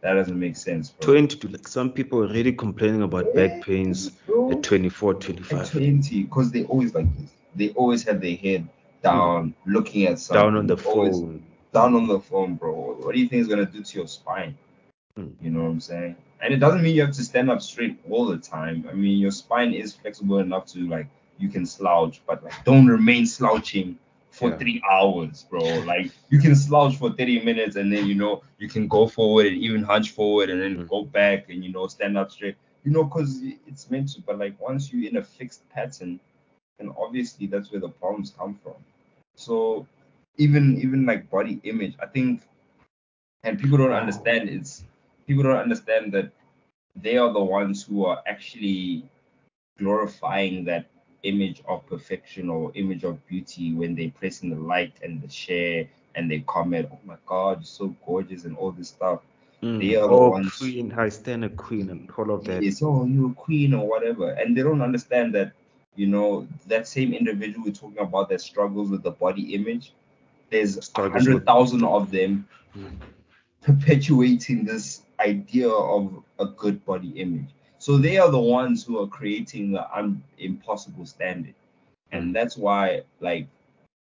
That doesn't make sense, bro. 20 to like some people are really complaining about back pains bro. at 24 At 25 twenty, because they always like this. They always have their head down, looking at something. down on the always- phone down on the phone, bro. What do you think is gonna do to your spine? Hmm. You know what I'm saying? And it doesn't mean you have to stand up straight all the time. I mean, your spine is flexible enough to like you can slouch, but like don't remain slouching for Yeah. three hours, bro. Like you can slouch for 30 minutes and then you know you can go forward and even hunch forward and then Hmm. go back and you know stand up straight. you know, because it's meant to. But like once you're in a fixed pattern, and obviously that's where the problems come from. So even even like body image, I think, and people don't understand it's people don't understand that they are the ones who are actually glorifying that image of perfection or image of beauty when they press in the like and the share and they comment, oh my god, you're so gorgeous and all this stuff. Mm. They are the oh, ones queen, high standard queen, and all of that. it's oh you're a queen or whatever. And they don't understand that, you know, that same individual we're talking about that struggles with the body image, there's a Struggles with- of them Mm. perpetuating this idea of a good body image. So they are the ones who are creating the un- impossible standard. And that's why, like,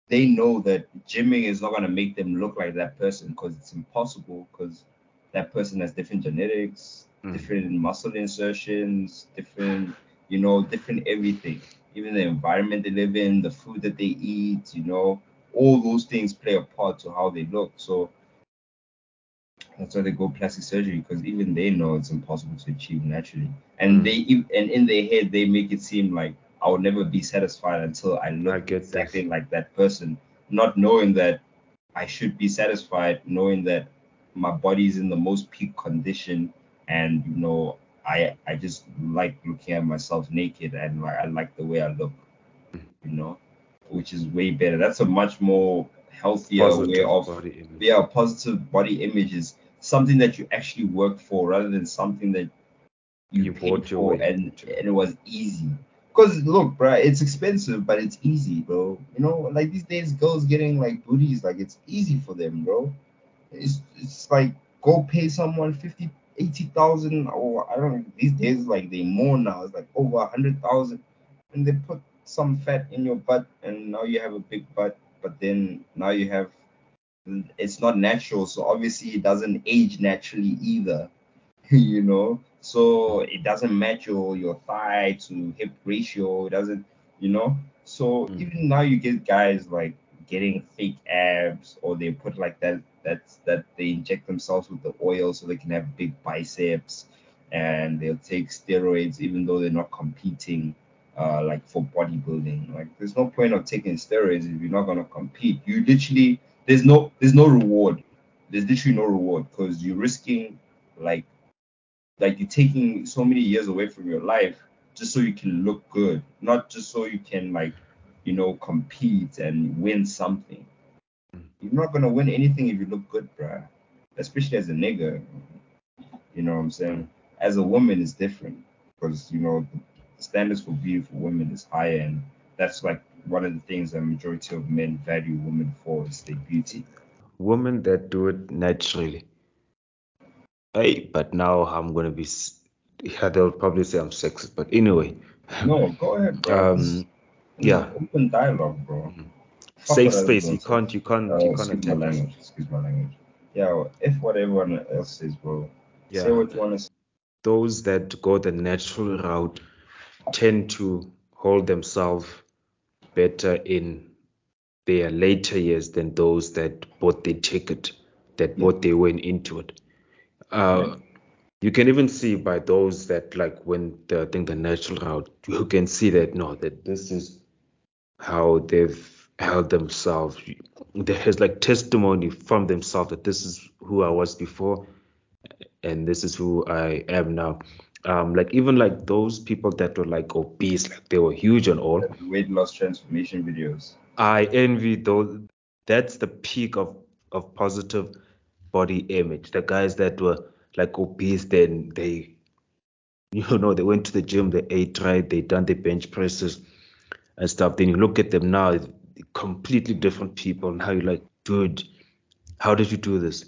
they know that gymming is not going to make them look like that person because it's impossible because that person has different genetics, Mm. different muscle insertions, different, you know, different everything. Even the environment they live in, the food that they eat, you know, all those things play a part to how they look. So that's why they go plastic surgery because even they know it's impossible to achieve naturally. And Mm. they and in their head they make it seem like I will never be satisfied until I look I get exactly this. like that person, not knowing that I should be satisfied, knowing that my body is in the most peak condition, and you know I I just like looking at myself naked and like I like the way I look, you know, which is way better. That's a much more healthier way of yeah, positive body image is something that you actually worked for rather than something that you, You paid bought your for and, and it was easy. Because look, bro, it's expensive, but it's easy, bro. You know, like these days, girls getting like booties, like it's easy for them, bro. It's it's like go pay someone 50, 80,000 or I don't know. These days, like they more now. It's like over a hundred thousand, and they put some fat in your butt, and now you have a big butt. But then now you have it's not natural, so obviously it doesn't age naturally either. you know, so it doesn't match your your thigh to hip ratio. It doesn't, you know. So Mm. even now you get guys like getting fake abs, or they put like that that's that they inject themselves with the oil so they can have big biceps, and they'll take steroids even though they're not competing. Uh, like for bodybuilding, like there's no point of taking steroids if you're not gonna compete. You literally there's no there's no reward. There's literally no reward because you're risking like like you're taking so many years away from your life just so you can look good, not just so you can like you know compete and win something. Mm. You're not gonna win anything if you look good, bruh. Especially as a nigga. You know what I'm saying? As a woman, it's different because you know the standards for beauty for women is higher, and that's like one of the things that majority of men value women for is their beauty. Women that do it naturally. Hey, but now I'm gonna be. Yeah, they'll probably say I'm sexist, but anyway. No, go ahead, bro. Um, yeah. open dialogue, bro. Mhm. Safe space. You can't. You can't. Uh, You can't excuse my language. Excuse my language. Yeah, if what everyone else says, bro. Yeah. Say what you want to say. Those that go the natural route tend to hold themselves better in their later years than those that bought the ticket, that bought their way into it. Uh, you can even see by those that like when I think the natural route, you can see that no, that this is how they've held themselves. There is like testimony from themselves that this is who I was before, and this is who I am now. Um, like even like those people that were like obese, like they were huge and all. Weight loss transformation videos. I envy those. That's the peak of of positive body image. The guys that were like obese, then they, you know, they went to the gym, they ate right, they done the bench presses and stuff. Then you look at them now, completely different people. Now you're like, dude, how did you do this?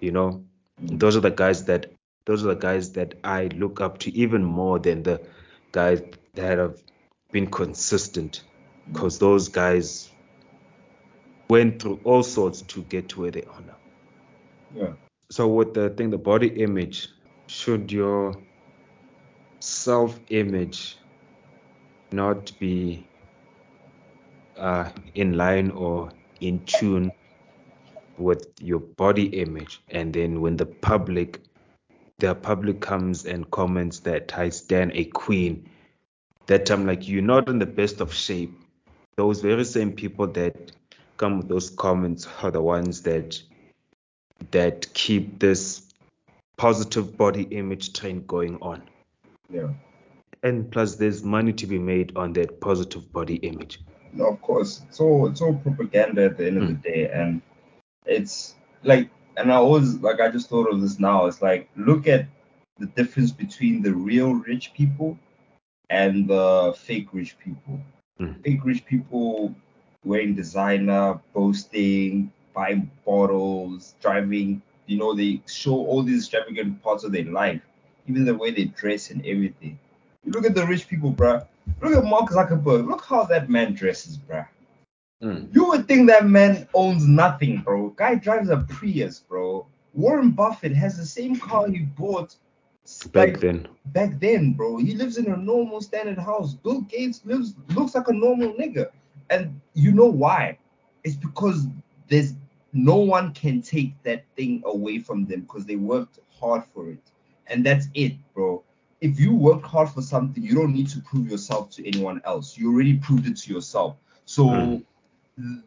You know, those are the guys that those are the guys that I look up to even more than the guys that have been consistent, because those guys went through all sorts to get to where they are now. Yeah. So with the thing, the body image, should your self-image not be uh, in line or in tune with your body image, and then when the public the public comes and comments that I stand a queen, that time like you're not in the best of shape. Those very same people that come with those comments are the ones that that keep this positive body image trend going on. Yeah. And plus there's money to be made on that positive body image. No, of course. It's all it's all propaganda at the end of the Mm. day, and it's like, and I always like I just thought of this now. It's like look at the difference between the real rich people and the fake rich people. Mm. Fake rich people wearing designer, boasting, buying bottles, driving. You know, they show all these extravagant parts of their life, even the way they dress and everything. You look at the rich people, bruh. Look at Mark Zuckerberg. Look how that man dresses, bruh. Mm. You would think that man owns nothing, bro. Guy drives a Prius, bro. Warren Buffett has the same car he bought Back like, then. back then, bro. He lives in a normal standard house. Bill Gates lives looks like a normal nigga. And you know why? It's because there's no one can take that thing away from them because they worked hard for it. And that's it, bro. If you work hard for something, you don't need to prove yourself to anyone else. You already proved it to yourself. So Mm.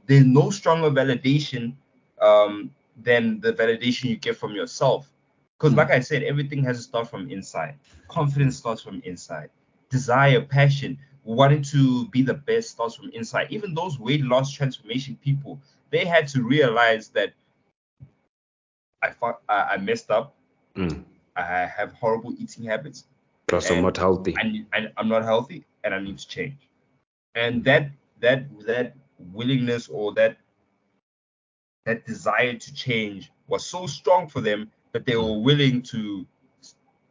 There's no stronger validation um, than the validation you get from yourself. Because, like I said, everything has to start from inside. Confidence starts from inside. Desire, passion, wanting to be the best starts from inside. Even those weight loss transformation people, they had to realize that I fu- I, I messed up. Mm. I have horrible eating habits. Plus I'm not healthy. I, I I'm not healthy and I need to change. And that that that willingness or that that desire to change was so strong for them that they were willing to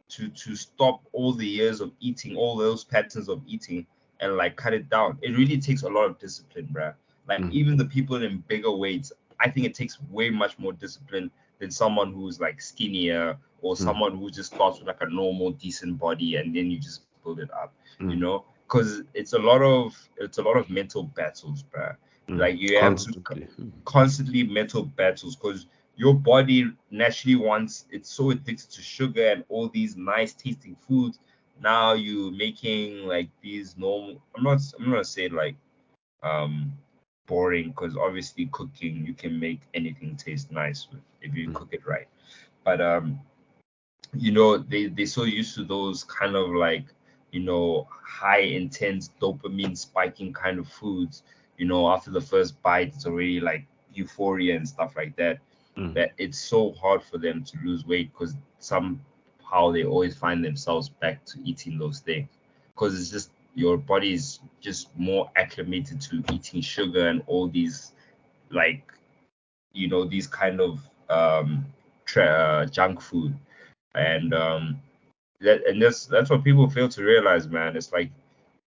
to to stop all the years of eating, all those patterns of eating, and like cut it down. It really takes a lot of discipline, bruh. Like Mm. even the people in bigger weights, I think it takes way much more discipline than someone who's like skinnier or someone who just starts with like a normal decent body and then you just build it up you Mm. know because it's a lot of it's a lot of mental battles bruh. Mm. like you have to Constantly. Constantly mental battles because your body naturally wants it's so addicted to sugar and all these nice tasting foods now you're making like these normal i'm not i'm not gonna say like um boring because obviously cooking you can make anything taste nice with, if you Mm. cook it right but um you know they they're so used to those kind of like you know high intense dopamine spiking kind of foods you know after the first bite it's already like euphoria and stuff like that Mm. that it's so hard for them to lose weight because somehow they always find themselves back to eating those things because it's just your body is just more acclimated to eating sugar and all these like you know these kind of um tra- uh, junk food and um that and that's that's what people fail to realize man. It's like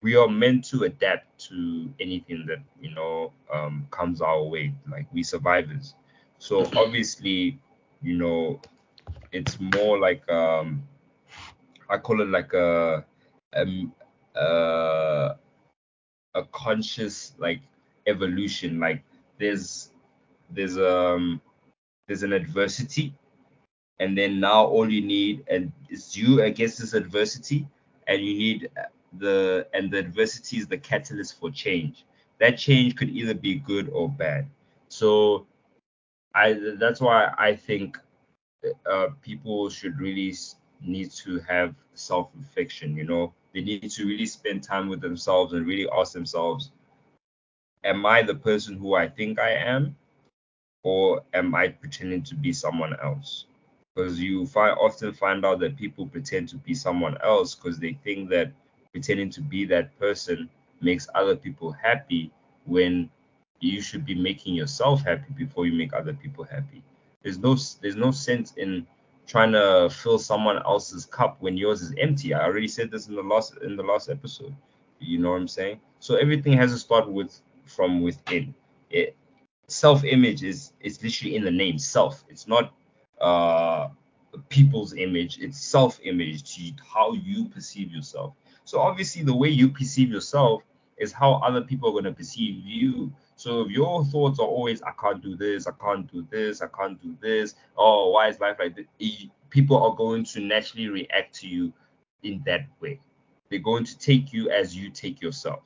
we are meant to adapt to anything that you know um comes our way. Like we survivors. So obviously you know it's more like um i call it like a um uh a conscious like evolution. Like there's there's um there's an adversity and then now all you need and is you against this adversity and you need the and the adversity is the catalyst for change. That change could either be good or bad. So i that's why i think uh, people should really need to have self-reflection you know? They need to really spend time with themselves and really ask themselves am i the person who i think i am or am i pretending to be someone else because you find often find out that people pretend to be someone else because they think that pretending to be that person makes other people happy when you should be making yourself happy before you make other people happy. There's no there's no sense in trying to fill someone else's cup when yours is empty. I already said this in the last in the last episode. You know what i'm saying? So everything has to start with from within. It self-image is is literally in the name self. It's not uh people's image it's self-image how you perceive yourself so obviously the way you perceive yourself is how other people are going to perceive you so if your thoughts are always i can't do this i can't do this i can't do this oh why is life like this people are going to naturally react to you in that way. They're going to take you as you take yourself.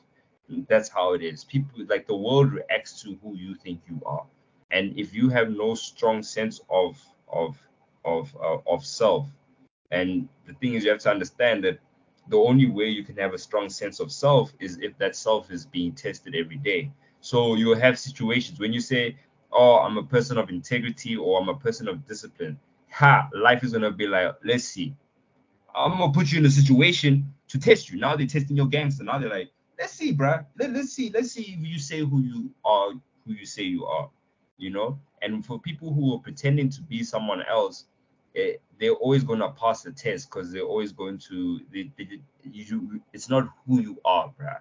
That's how it is. People like the world reacts to who you think you are. And if you have no strong sense of of of uh, of self, and the thing is, you have to understand that the only way you can have a strong sense of self is if that self is being tested every day. So you'll have situations when you say, "Oh, I'm a person of integrity" or "I'm a person of discipline." Ha! Life is gonna be like, let's see. I'm gonna put you in a situation to test you. Now they're testing your gangster. Now they're like, let's see, bruh. Let, let's see. Let's see if you say who you are, who you say you are. You know. And for people who are pretending to be someone else, it, eh, they're always gonna pass the test because they're always going to. They, they, you, it's not who you are, bruh.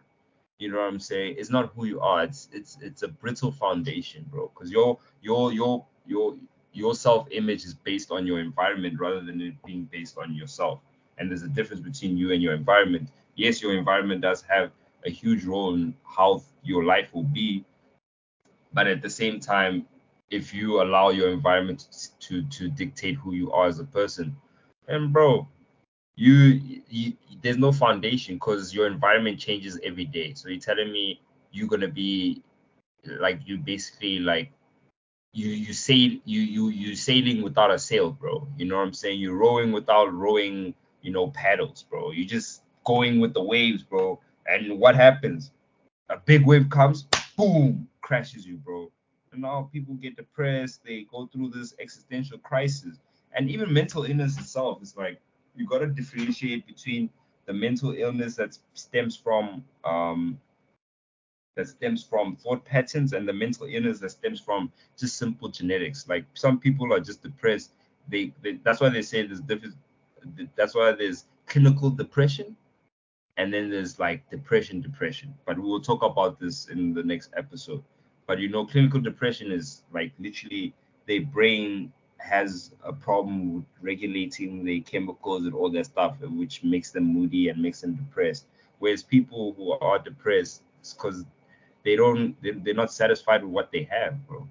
You know what I'm saying? It's not who you are. It's it's it's a brittle foundation, bro. Because your your your your your self image is based on your environment rather than it being based on yourself. And there's a difference between you and your environment. Yes, your environment does have a huge role in how your life will be. But at the same time, if you allow your environment to to dictate who you are as a person, and bro, you, you there's no foundation because your environment changes every day. So you're telling me you're gonna be like you basically like you you sail you you you sailing without a sail, bro. You know what I'm saying? You're rowing without rowing, you know, paddles, bro. You're just going with the waves, bro. And what happens? A big wave comes, boom, crashes you, bro. And now people get depressed. They go through this existential crisis, and even mental illness itself is like you got to differentiate between the mental illness that stems from um, that stems from thought patterns and the mental illness that stems from just simple genetics. Like some people are just depressed. They, they that's why they say there's different. That's why there's clinical depression and then there's like depression depression but we will talk about this in the next episode but you know clinical depression is like literally their brain has a problem with regulating the chemicals and all that stuff which makes them moody and makes them depressed. Whereas people who are depressed because they don't they, are not satisfied with what they have bro.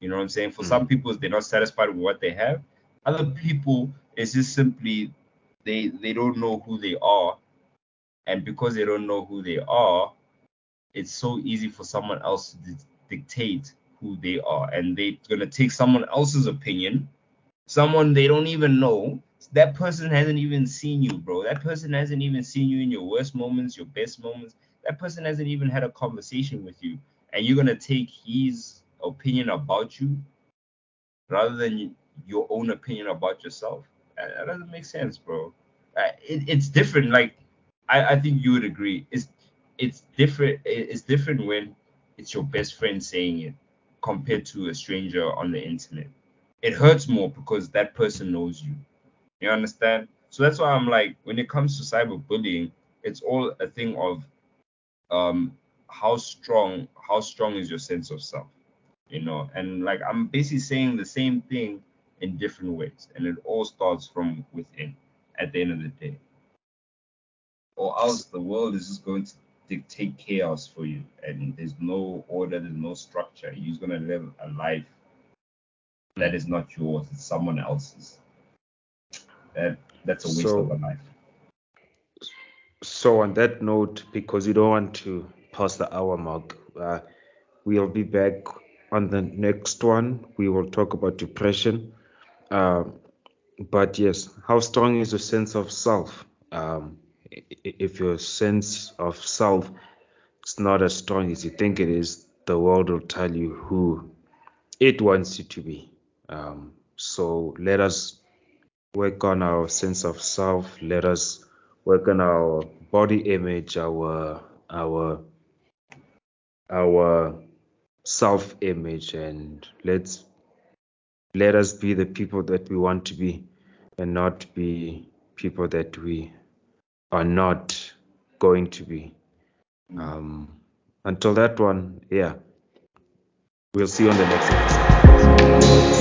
You know what i'm saying? For mm-hmm. some people they're not satisfied with what they have. Other people it's just simply they they don't know who they are. And because they don't know who they are it's so easy for someone else to dictate who they are and they're going to take someone else's opinion someone they don't even know that person hasn't even seen you bro that person hasn't even seen you in your worst moments your best moments that person hasn't even had a conversation with you and you're going to take his opinion about you rather than your own opinion about yourself that, doesn't make sense bro uh, it, it's different like I, I think you would agree. It's it's different. It's different when it's your best friend saying it compared to a stranger on the internet. It hurts more because that person knows you. You understand? So that's why I'm like, when it comes to cyberbullying, it's all a thing of um how strong how strong is your sense of self you know and like i'm basically saying the same thing in different ways and it all starts from within at the end of the day or else the world is just going to dictate chaos for you. And there's no order there's no structure. You're going to live a life that is not yours it's someone else's. That that's a waste so, of a life. So on that note because we don't want to pass the hour mark uh, we'll be back on the next one. We will talk about depression. Uh, but yes how strong is your sense of self? Um, if your sense of self is not as strong as you think it is, the world will tell you who it wants you to be. Um, so let us work on our sense of self. Let us work on our body image, our our our self image, and let's let us be the people that we want to be, and not be people that we are not going to be. Um, until that one, yeah. We'll see you on the next episode.